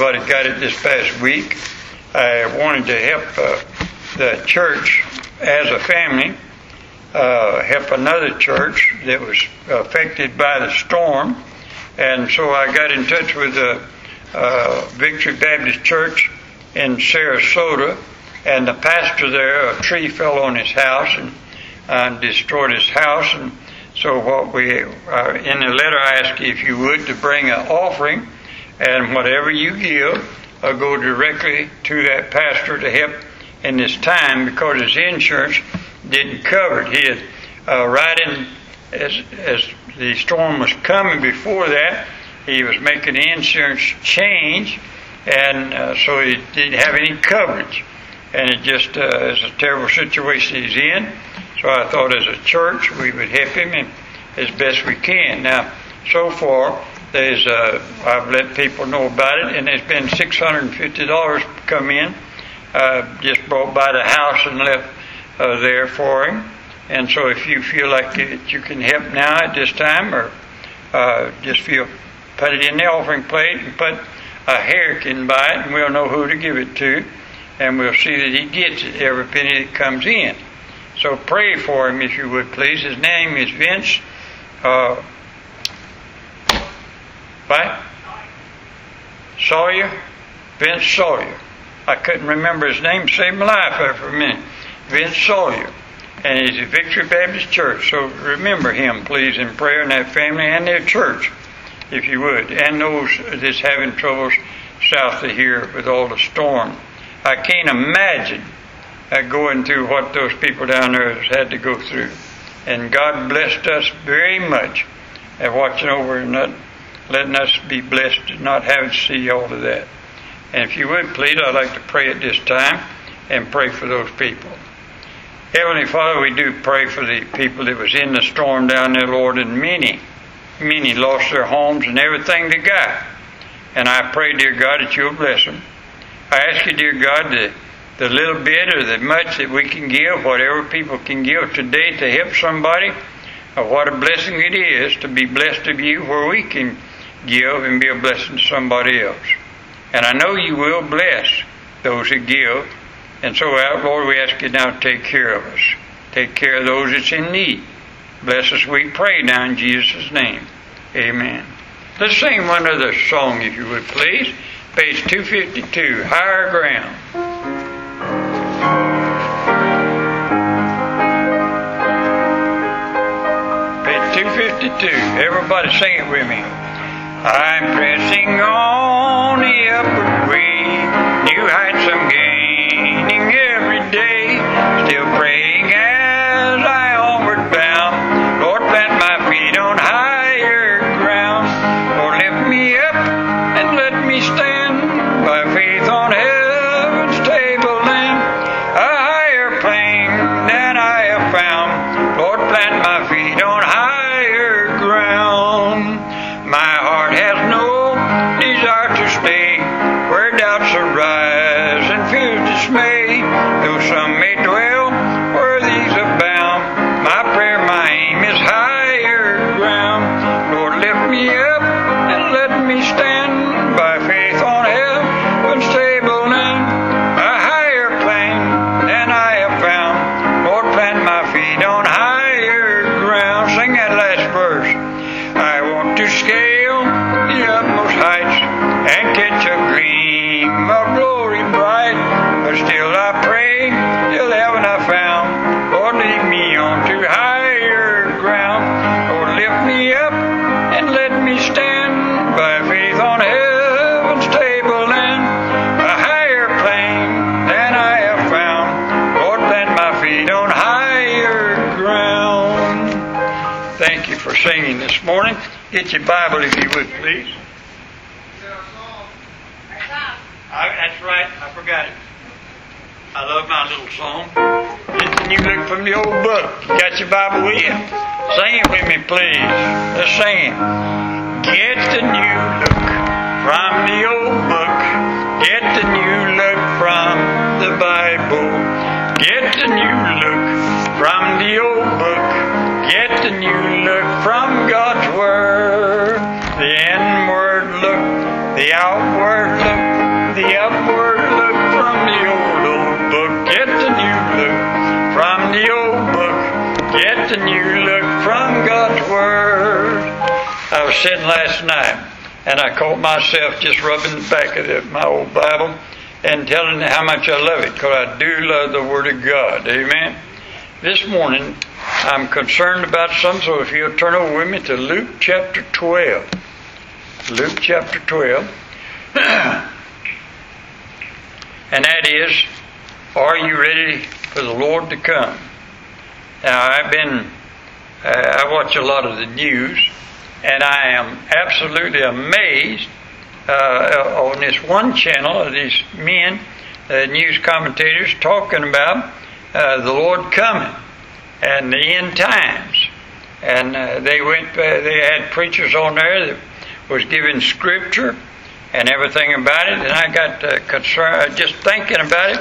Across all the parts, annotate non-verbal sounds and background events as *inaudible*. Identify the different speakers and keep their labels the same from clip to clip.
Speaker 1: But I got it this past week. I wanted to help uh, the church as a family, uh, help another church that was affected by the storm. And so I got in touch with the uh, Victory Baptist Church in Sarasota, and the pastor there, a tree fell on his house and uh, destroyed his house. And so, what we uh, in the letter, I asked if you would to bring an offering, and whatever you give, uh, go directly to that pastor to help in this time because his insurance didn't cover it. He had uh, right in as as the storm was coming before that, he was making the insurance change, and uh, so he didn't have any coverage. And it just uh, is a terrible situation he's in. So I thought as a church we would help him as best we can. Now, so far, there's uh, I've let people know about it, and there's been $650 come in, uh, just brought by the house and left uh, there for him. And so if you feel like it, you can help now at this time, or uh, just feel, put it in the offering plate and put a hurricane by it, and we'll know who to give it to, and we'll see that he gets it, every penny that comes in. So pray for him if you would, please. His name is Vince. Uh, what? Sawyer? Vince Sawyer. I couldn't remember his name. Saved my life there for a minute. Vince Sawyer and he's at Victory Baptist Church. So remember him, please, in prayer and that family and their church, if you would, and those that's having troubles south of here with all the storm. I can't imagine uh, going through what those people down there have had to go through. And God blessed us very much at watching over and letting us be blessed, not having to see all of that. And if you would, please, I'd like to pray at this time and pray for those people. Heavenly Father, we do pray for the people that was in the storm down there, Lord, and many, many lost their homes and everything they got. And I pray, dear God, that you'll bless them. I ask you, dear God, the, the little bit or the much that we can give, whatever people can give today to help somebody, or what a blessing it is to be blessed of you where we can give and be a blessing to somebody else. And I know you will bless those that give and so, Lord, we ask you now to take care of us. Take care of those that's in need. Bless us, we pray now in Jesus' name. Amen. Let's sing one other song, if you would, please. Page 252, Higher Ground. Page 252. Everybody sing it with me. I'm pressing on the upward way, new heights I'm gaining every day, still praying singing this morning. Get your Bible if you would, please. I, that's right, I forgot it. I love my little song. Get the new look from the old book. You got your Bible with you? Sing it with me, please. Let's sing it. Get the new look from the old book. Get the new look from the Bible. Get the new look from the old book. Get the new look sitting last night and I caught myself just rubbing the back of the, my old Bible and telling how much I love it because I do love the Word of God. Amen. This morning I'm concerned about something, so if you'll turn over with me to Luke chapter 12. Luke chapter 12. *clears throat* and that is, are you ready for the Lord to come? Now, I've been, uh, I watch a lot of the news, and I am absolutely amazed uh, on this one channel of these men, uh, news commentators, talking about uh, the Lord coming and the end times. And uh, they went, uh, they had preachers on there that was giving scripture and everything about it. And I got uh, concerned just thinking about it.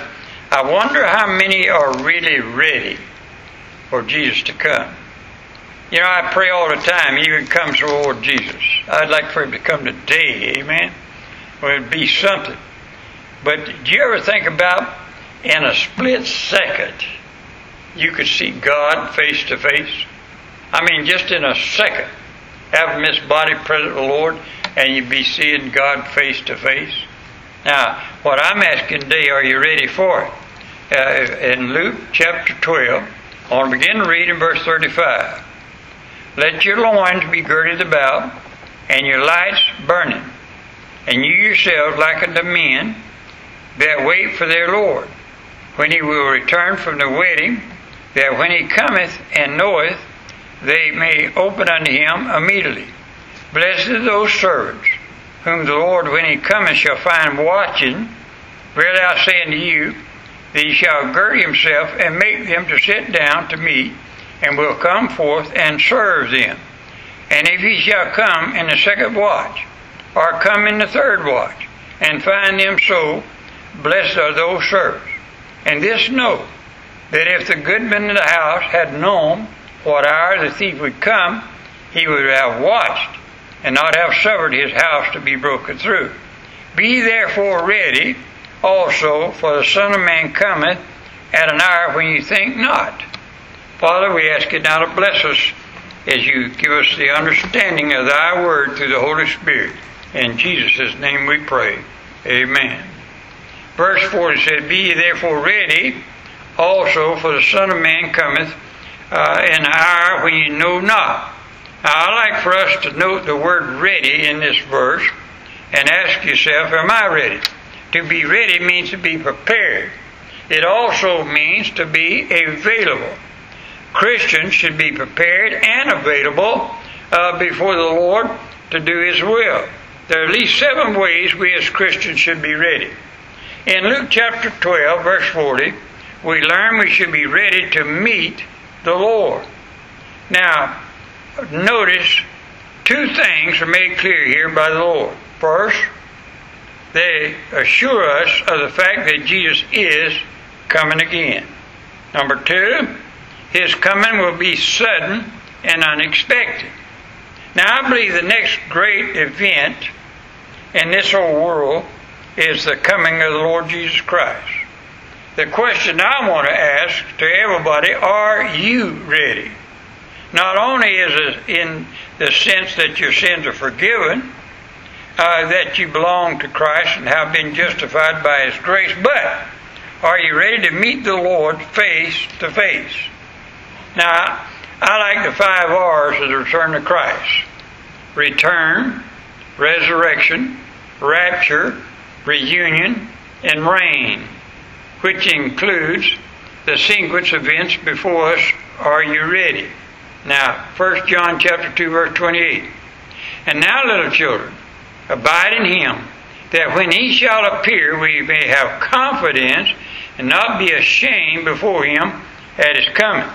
Speaker 1: I wonder how many are really ready for Jesus to come. You know, I pray all the time, even comes the Lord Jesus. I'd like for him to come today, amen? Well, it'd be something. But do you ever think about in a split second, you could see God face to face? I mean, just in a second, having this body present the Lord, and you'd be seeing God face to face. Now, what I'm asking today, are you ready for it? Uh, in Luke chapter 12, I want to begin reading verse 35. Let your loins be girded about, and your lights burning, and you yourselves like unto men that wait for their Lord, when he will return from the wedding, that when he cometh and knoweth, they may open unto him immediately. Blessed are those servants, whom the Lord, when he cometh, shall find watching. Verily I say unto you, that he shall gird himself and make them to sit down to meat, and will come forth and serve them. And if he shall come in the second watch, or come in the third watch, and find them so, blessed are those servants. And this know, that if the good goodman of the house had known what hour the thief would come, he would have watched, and not have suffered his house to be broken through. Be therefore ready also, for the Son of Man cometh at an hour when you think not. Father, we ask you now to bless us as you give us the understanding of thy word through the Holy Spirit. In Jesus' name we pray. Amen. Verse 40 said, Be ye therefore ready also, for the Son of Man cometh uh, in an hour when you know not. Now, I like for us to note the word ready in this verse and ask yourself, Am I ready? To be ready means to be prepared. It also means to be available. Christians should be prepared and available uh, before the Lord to do His will. There are at least seven ways we as Christians should be ready. In Luke chapter 12, verse 40, we learn we should be ready to meet the Lord. Now, notice two things are made clear here by the Lord. First, they assure us of the fact that Jesus is coming again. Number two, his coming will be sudden and unexpected. Now, I believe the next great event in this whole world is the coming of the Lord Jesus Christ. The question I want to ask to everybody are you ready? Not only is it in the sense that your sins are forgiven, uh, that you belong to Christ and have been justified by His grace, but are you ready to meet the Lord face to face? Now, I like the five R's of the return to Christ return, resurrection, rapture, reunion, and reign, which includes the sequence events before us. Are you ready? Now, 1 John chapter 2, verse 28. And now, little children, Abide in him, that when he shall appear, we may have confidence and not be ashamed before him at his coming.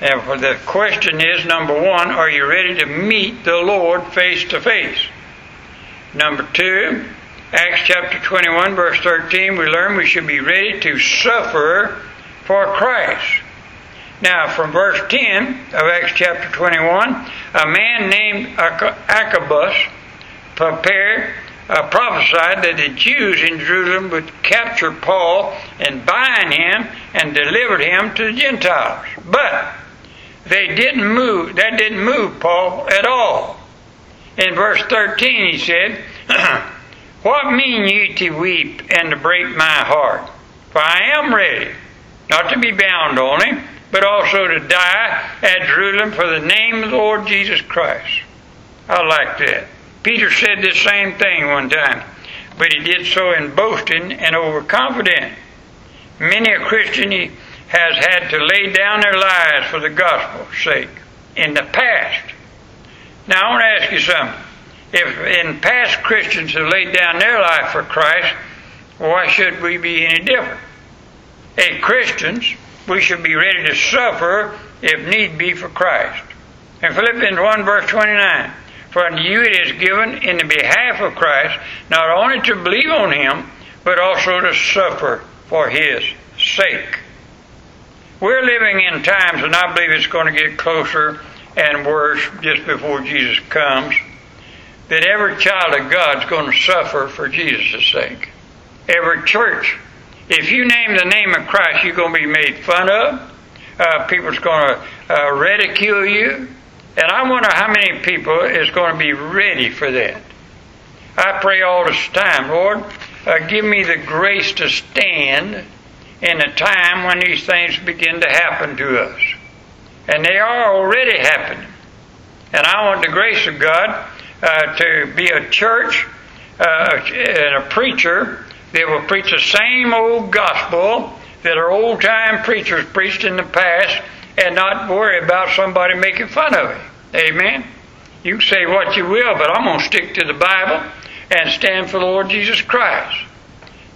Speaker 1: Now, the question is number one, are you ready to meet the Lord face to face? Number two, Acts chapter 21, verse 13, we learn we should be ready to suffer for Christ. Now, from verse 10 of Acts chapter 21, a man named Agabus prepared, uh, prophesied that the Jews in Jerusalem would capture Paul and bind him and deliver him to the Gentiles. But they didn't move, that didn't move Paul at all. In verse 13, he said, *clears throat* What mean ye to weep and to break my heart? For I am ready, not to be bound only, but also to die at Jerusalem for the name of the Lord Jesus Christ. I like that. Peter said the same thing one time, but he did so in boasting and overconfident. Many a Christian has had to lay down their lives for the gospel's sake in the past. Now I want to ask you something. If in past Christians have laid down their life for Christ, why should we be any different? As Christians, we should be ready to suffer if need be for Christ. In Philippians 1 verse 29, for unto you it is given in the behalf of Christ not only to believe on him, but also to suffer for his sake. We're living in times, and I believe it's going to get closer and worse just before Jesus comes, that every child of God's going to suffer for Jesus' sake. Every church. If you name the name of Christ, you're going to be made fun of. Uh, people's going to uh, ridicule you. And I wonder how many people is going to be ready for that. I pray all this time, Lord, uh, give me the grace to stand in a time when these things begin to happen to us. And they are already happening. And I want the grace of God uh, to be a church uh, and a preacher that will preach the same old gospel that our old time preachers preached in the past and not worry about somebody making fun of it. Amen. You can say what you will, but I'm going to stick to the Bible and stand for the Lord Jesus Christ.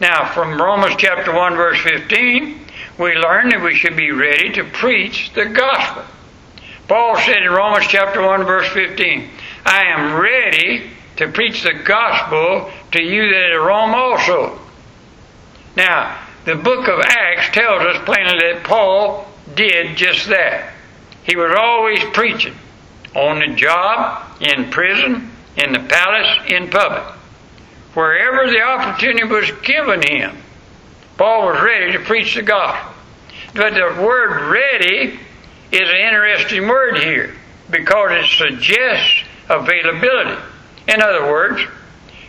Speaker 1: Now, from Romans chapter 1, verse 15, we learn that we should be ready to preach the gospel. Paul said in Romans chapter 1, verse 15, I am ready to preach the gospel to you that are Rome also. Now, the book of Acts tells us plainly that Paul did just that. He was always preaching on the job, in prison, in the palace, in public. Wherever the opportunity was given him, Paul was ready to preach the gospel. But the word ready is an interesting word here because it suggests availability. In other words,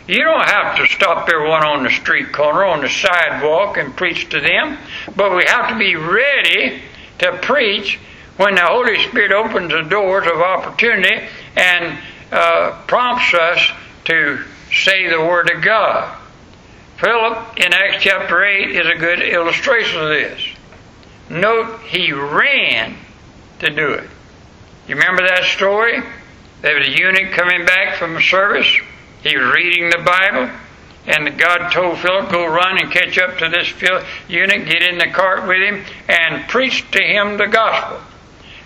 Speaker 1: you don't have to stop everyone on the street corner, on the sidewalk, and preach to them, but we have to be ready to preach when the Holy Spirit opens the doors of opportunity and uh, prompts us to say the Word of God. Philip in Acts chapter 8 is a good illustration of this. Note he ran to do it. You remember that story? There was a eunuch coming back from service. He was reading the Bible, and God told Philip, Go run and catch up to this eunuch, get in the cart with him, and preach to him the gospel.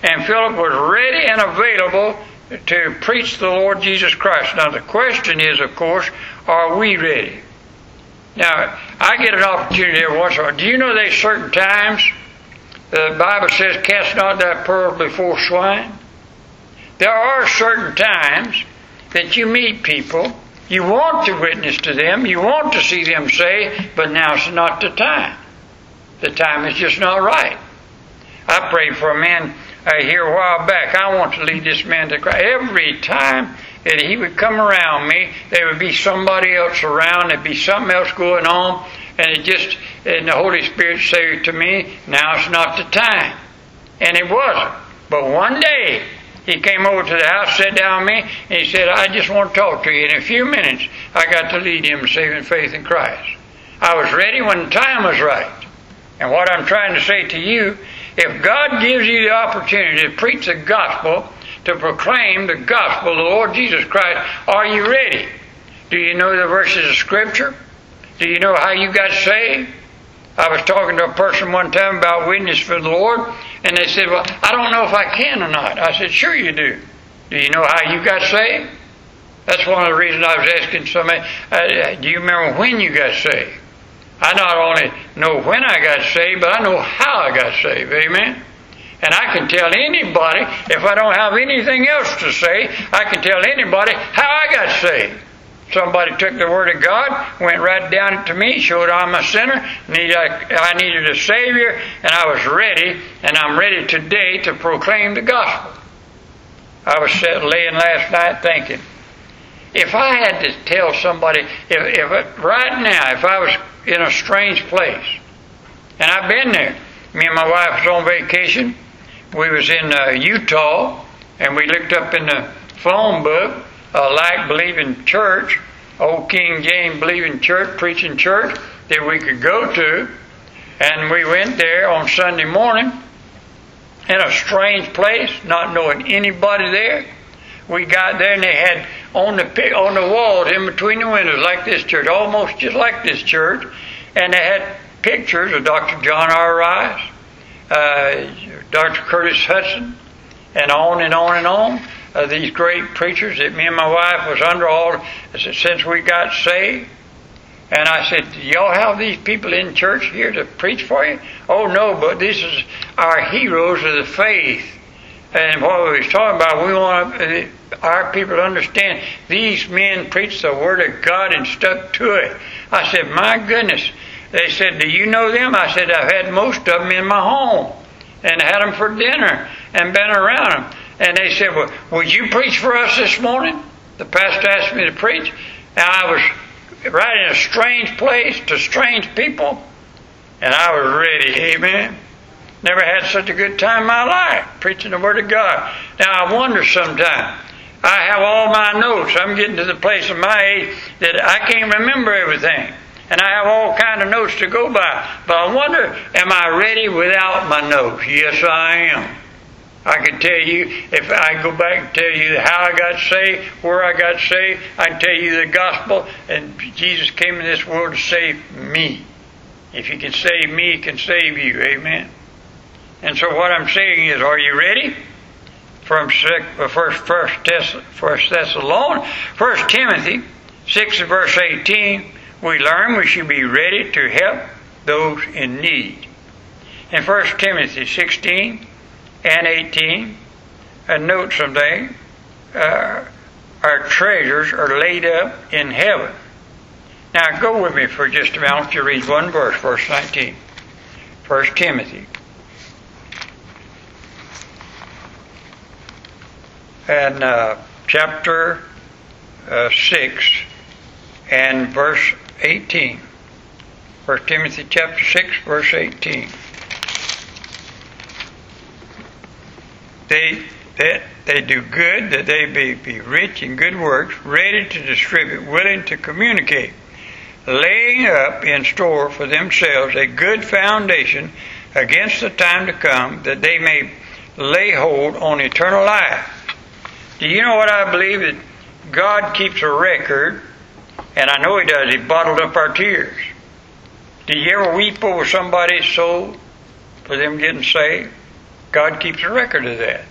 Speaker 1: And Philip was ready and available to preach the Lord Jesus Christ. Now, the question is, of course, are we ready? Now, I get an opportunity every once in a while. Do you know there's certain times uh, the Bible says, cast not thy pearl before swine? There are certain times that you meet people, you want to witness to them, you want to see them say, but now's not the time. The time is just not right. I prayed for a man uh, here a while back. I want to lead this man to Christ. Every time that he would come around me, there would be somebody else around, there'd be something else going on, and it just, and the Holy Spirit said to me, now's not the time. And it wasn't. But one day, he came over to the house, sat down with me, and he said, I just want to talk to you. In a few minutes, I got to lead him to saving faith in Christ. I was ready when the time was right. And what I'm trying to say to you, if God gives you the opportunity to preach the gospel, to proclaim the gospel of the Lord Jesus Christ, are you ready? Do you know the verses of Scripture? Do you know how you got saved? I was talking to a person one time about witness for the Lord, and they said, Well, I don't know if I can or not. I said, Sure you do. Do you know how you got saved? That's one of the reasons I was asking somebody, uh, Do you remember when you got saved? I not only know when I got saved, but I know how I got saved. Amen? And I can tell anybody, if I don't have anything else to say, I can tell anybody how I got saved. Somebody took the Word of God, went right down to me, showed I'm a sinner, need I needed a Savior, and I was ready, and I'm ready today to proclaim the gospel. I was laying last night thinking, if I had to tell somebody, if, if right now, if I was in a strange place, and I've been there, me and my wife was on vacation. We was in uh, Utah, and we looked up in the phone book, a like believing church, old King James believing church, preaching church that we could go to, and we went there on Sunday morning in a strange place, not knowing anybody there. We got there and they had on the on the walls in between the windows like this church, almost just like this church, and they had pictures of Dr. John R. Rice, uh, Dr. Curtis Hutson, and on and on and on. Uh, these great preachers that me and my wife was under all since we got saved. And I said, y'all have these people in church here to preach for you? Oh no, but this is our heroes of the faith. And what we was talking about, we want our people to understand these men preached the Word of God and stuck to it. I said, my goodness. They said, do you know them? I said, I've had most of them in my home and had them for dinner and been around them. And they said, well, would you preach for us this morning? The pastor asked me to preach. And I was right in a strange place to strange people. And I was ready. Amen. Never had such a good time in my life preaching the Word of God. Now I wonder sometimes. I have all my notes. I'm getting to the place of my age that I can't remember everything. And I have all kind of notes to go by. But I wonder, am I ready without my notes? Yes, I am. I can tell you, if I go back and tell you how I got saved, where I got saved, I can tell you the gospel, and Jesus came in this world to save me. If he can save me, he can save you. Amen. And so what I'm saying is, are you ready? From uh, first, first, first Thessalonians, First Timothy, six verse eighteen, we learn we should be ready to help those in need. In First Timothy sixteen and eighteen, a note someday, uh, our treasures are laid up in heaven. Now go with me for just a moment to read one verse, verse 19. First Timothy and uh, chapter uh, 6 and verse 18. 1 Timothy chapter 6, verse 18. They, that they do good, that they be, be rich in good works, ready to distribute, willing to communicate, laying up in store for themselves a good foundation against the time to come, that they may lay hold on eternal life. Do you know what I believe? That God keeps a record, and I know He does. He bottled up our tears. Do you ever weep over somebody's soul for them getting saved? God keeps a record of that.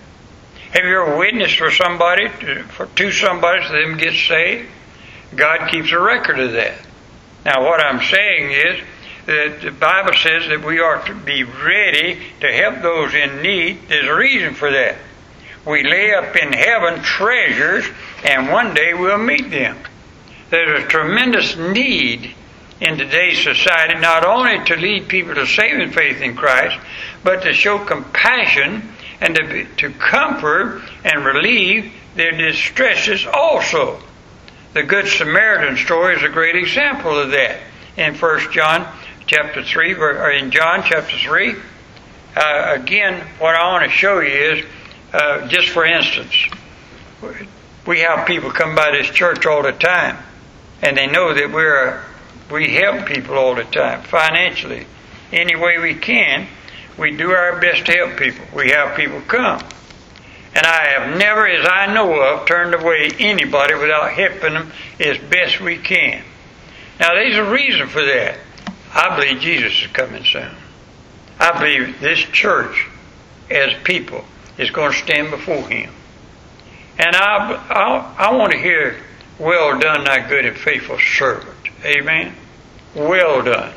Speaker 1: Have you ever witnessed for somebody, for to somebody, so them get saved? God keeps a record of that. Now, what I'm saying is that the Bible says that we are to be ready to help those in need. There's a reason for that we lay up in heaven treasures, and one day we'll meet them. There's a tremendous need in today's society not only to lead people to saving faith in Christ, but to show compassion and to, to comfort and relieve their distresses also. The Good Samaritan story is a great example of that. In First John chapter 3, or in John chapter 3, uh, again, what I want to show you is uh, just for instance, we have people come by this church all the time, and they know that we're we help people all the time financially, any way we can. We do our best to help people. We have people come. And I have never, as I know of, turned away anybody without helping them as best we can. Now, there's a reason for that. I believe Jesus is coming soon. I believe this church, as people, is going to stand before Him. And I, I, I want to hear, well done, thy good and faithful servant. Amen. Well done.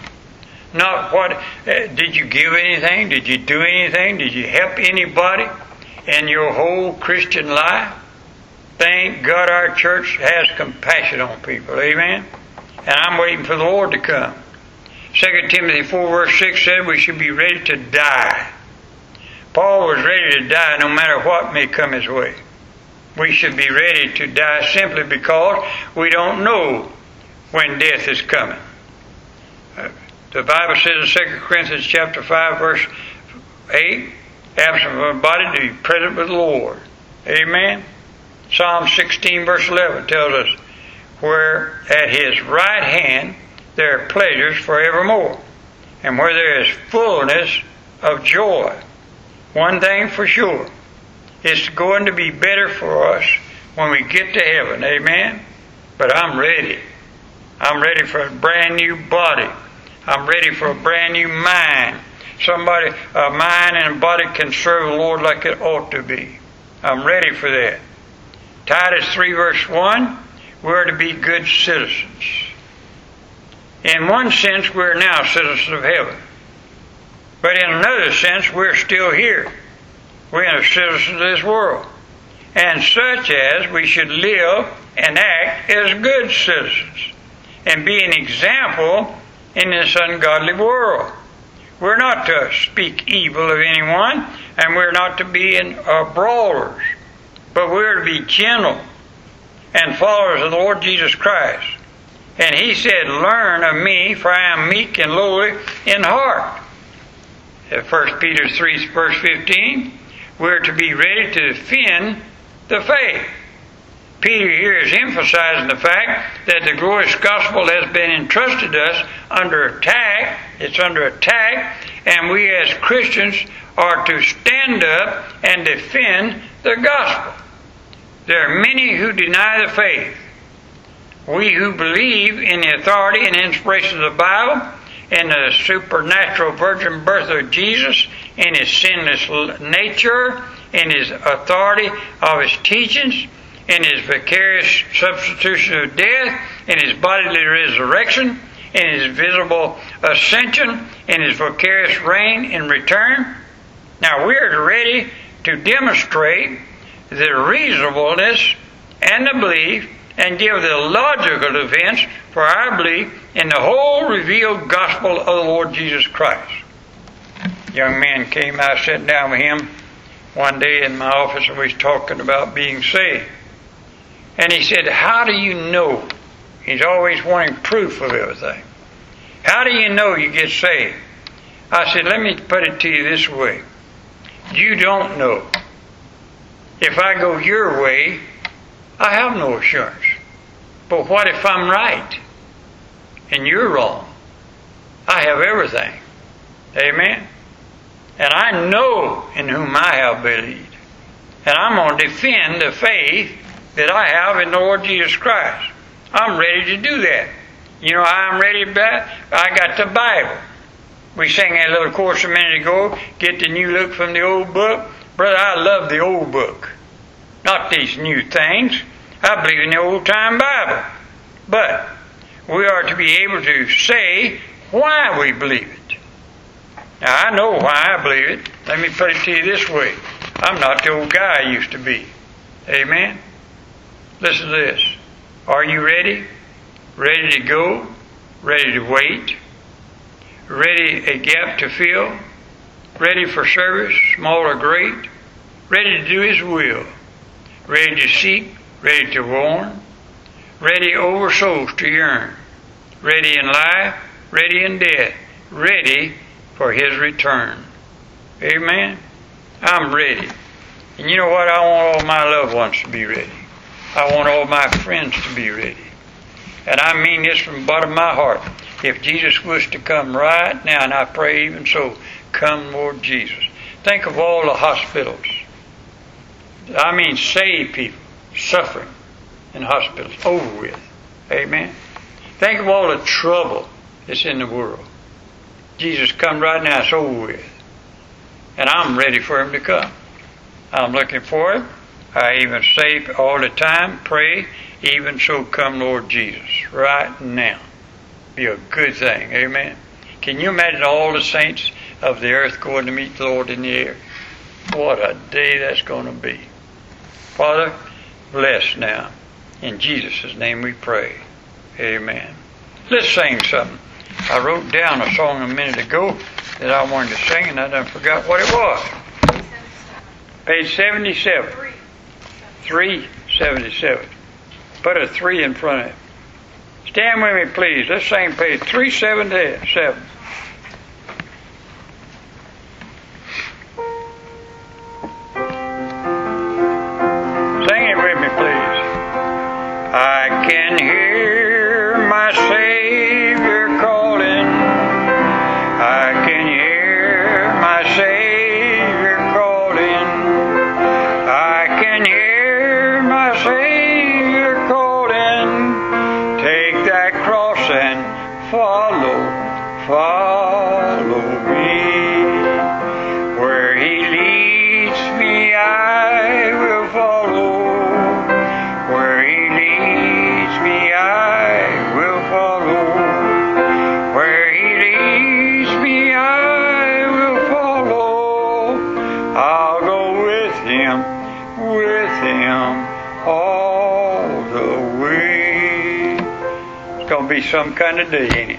Speaker 1: Not what, uh, did you give anything? Did you do anything? Did you help anybody in your whole Christian life? Thank God our church has compassion on people. Amen. And I'm waiting for the Lord to come. 2 Timothy 4 verse 6 said we should be ready to die Paul was ready to die no matter what may come his way. we should be ready to die simply because we don't know when death is coming. Uh, the Bible says in 2 Corinthians chapter 5 verse 8, absent from the body to be present with the Lord. Amen. Psalm 16 verse 11 tells us, where at his right hand there are pleasures forevermore, and where there is fullness of joy. One thing for sure, it's going to be better for us when we get to heaven. Amen? But I'm ready. I'm ready for a brand new body. I'm ready for a brand new mind. Somebody, a mind and a body can serve the Lord like it ought to be. I'm ready for that. Titus 3 verse 1, we're to be good citizens. In one sense, we're now citizens of heaven. But in another sense, we're still here. We're citizens of this world. And such as we should live and act as good citizens and be an example in this ungodly world. We're not to speak evil of anyone, and we're not to be in uh, brawlers, but we're to be gentle and followers of the Lord Jesus Christ. And he said, Learn of me, for I am meek and lowly in heart. Uh, 1 Peter 3, verse 15, we're to be ready to defend the faith. Peter here is emphasizing the fact that the glorious gospel has been entrusted to us under attack. It's under attack, and we as Christians are to stand up and defend the gospel. There are many who deny the faith. We who believe in the authority and inspiration of the Bible, in the supernatural virgin birth of Jesus, in his sinless nature, in his authority of his teachings, in his vicarious substitution of death, in his bodily resurrection, in his visible ascension, in his vicarious reign in return. Now we are ready to demonstrate the reasonableness and the belief and give the logical defense for our belief in the whole revealed gospel of the Lord Jesus Christ. young man came, I sat down with him one day in my office and we was talking about being saved. And he said, How do you know? He's always wanting proof of everything. How do you know you get saved? I said, Let me put it to you this way. You don't know. If I go your way, I have no assurance. But what if I'm right and you're wrong? I have everything. Amen? And I know in whom I have believed. And I'm going to defend the faith that I have in the Lord Jesus Christ. I'm ready to do that. You know, I'm ready to. I got the Bible. We sang that little chorus a minute ago, get the new look from the old book. Brother, I love the old book. Not these new things. I believe in the old time Bible. But we are to be able to say why we believe it. Now, I know why I believe it. Let me put it to you this way I'm not the old guy I used to be. Amen? Listen to this. Are you ready? Ready to go? Ready to wait? Ready a gap to fill? Ready for service, small or great? Ready to do His will? ready to seek, ready to warn, ready over souls to yearn, ready in life, ready in death, ready for His return. Amen? I'm ready. And you know what? I want all my loved ones to be ready. I want all my friends to be ready. And I mean this from the bottom of my heart. If Jesus was to come right now, and I pray even so, come, Lord Jesus. Think of all the hospitals I mean save people suffering in hospitals. Over with. Amen. Think of all the trouble that's in the world. Jesus come right now, it's over with. And I'm ready for him to come. I'm looking for him. I even say all the time, pray, even so come Lord Jesus, right now. Be a good thing. Amen. Can you imagine all the saints of the earth going to meet the Lord in the air? What a day that's going to be. Father, bless now. In Jesus' name we pray. Amen. Let's sing something. I wrote down a song a minute ago that I wanted to sing and I done forgot what it was. Page 77. 377. Put a 3 in front of it. Stand with me, please. Let's sing page 377. Can hear my some kind of day, ain't it?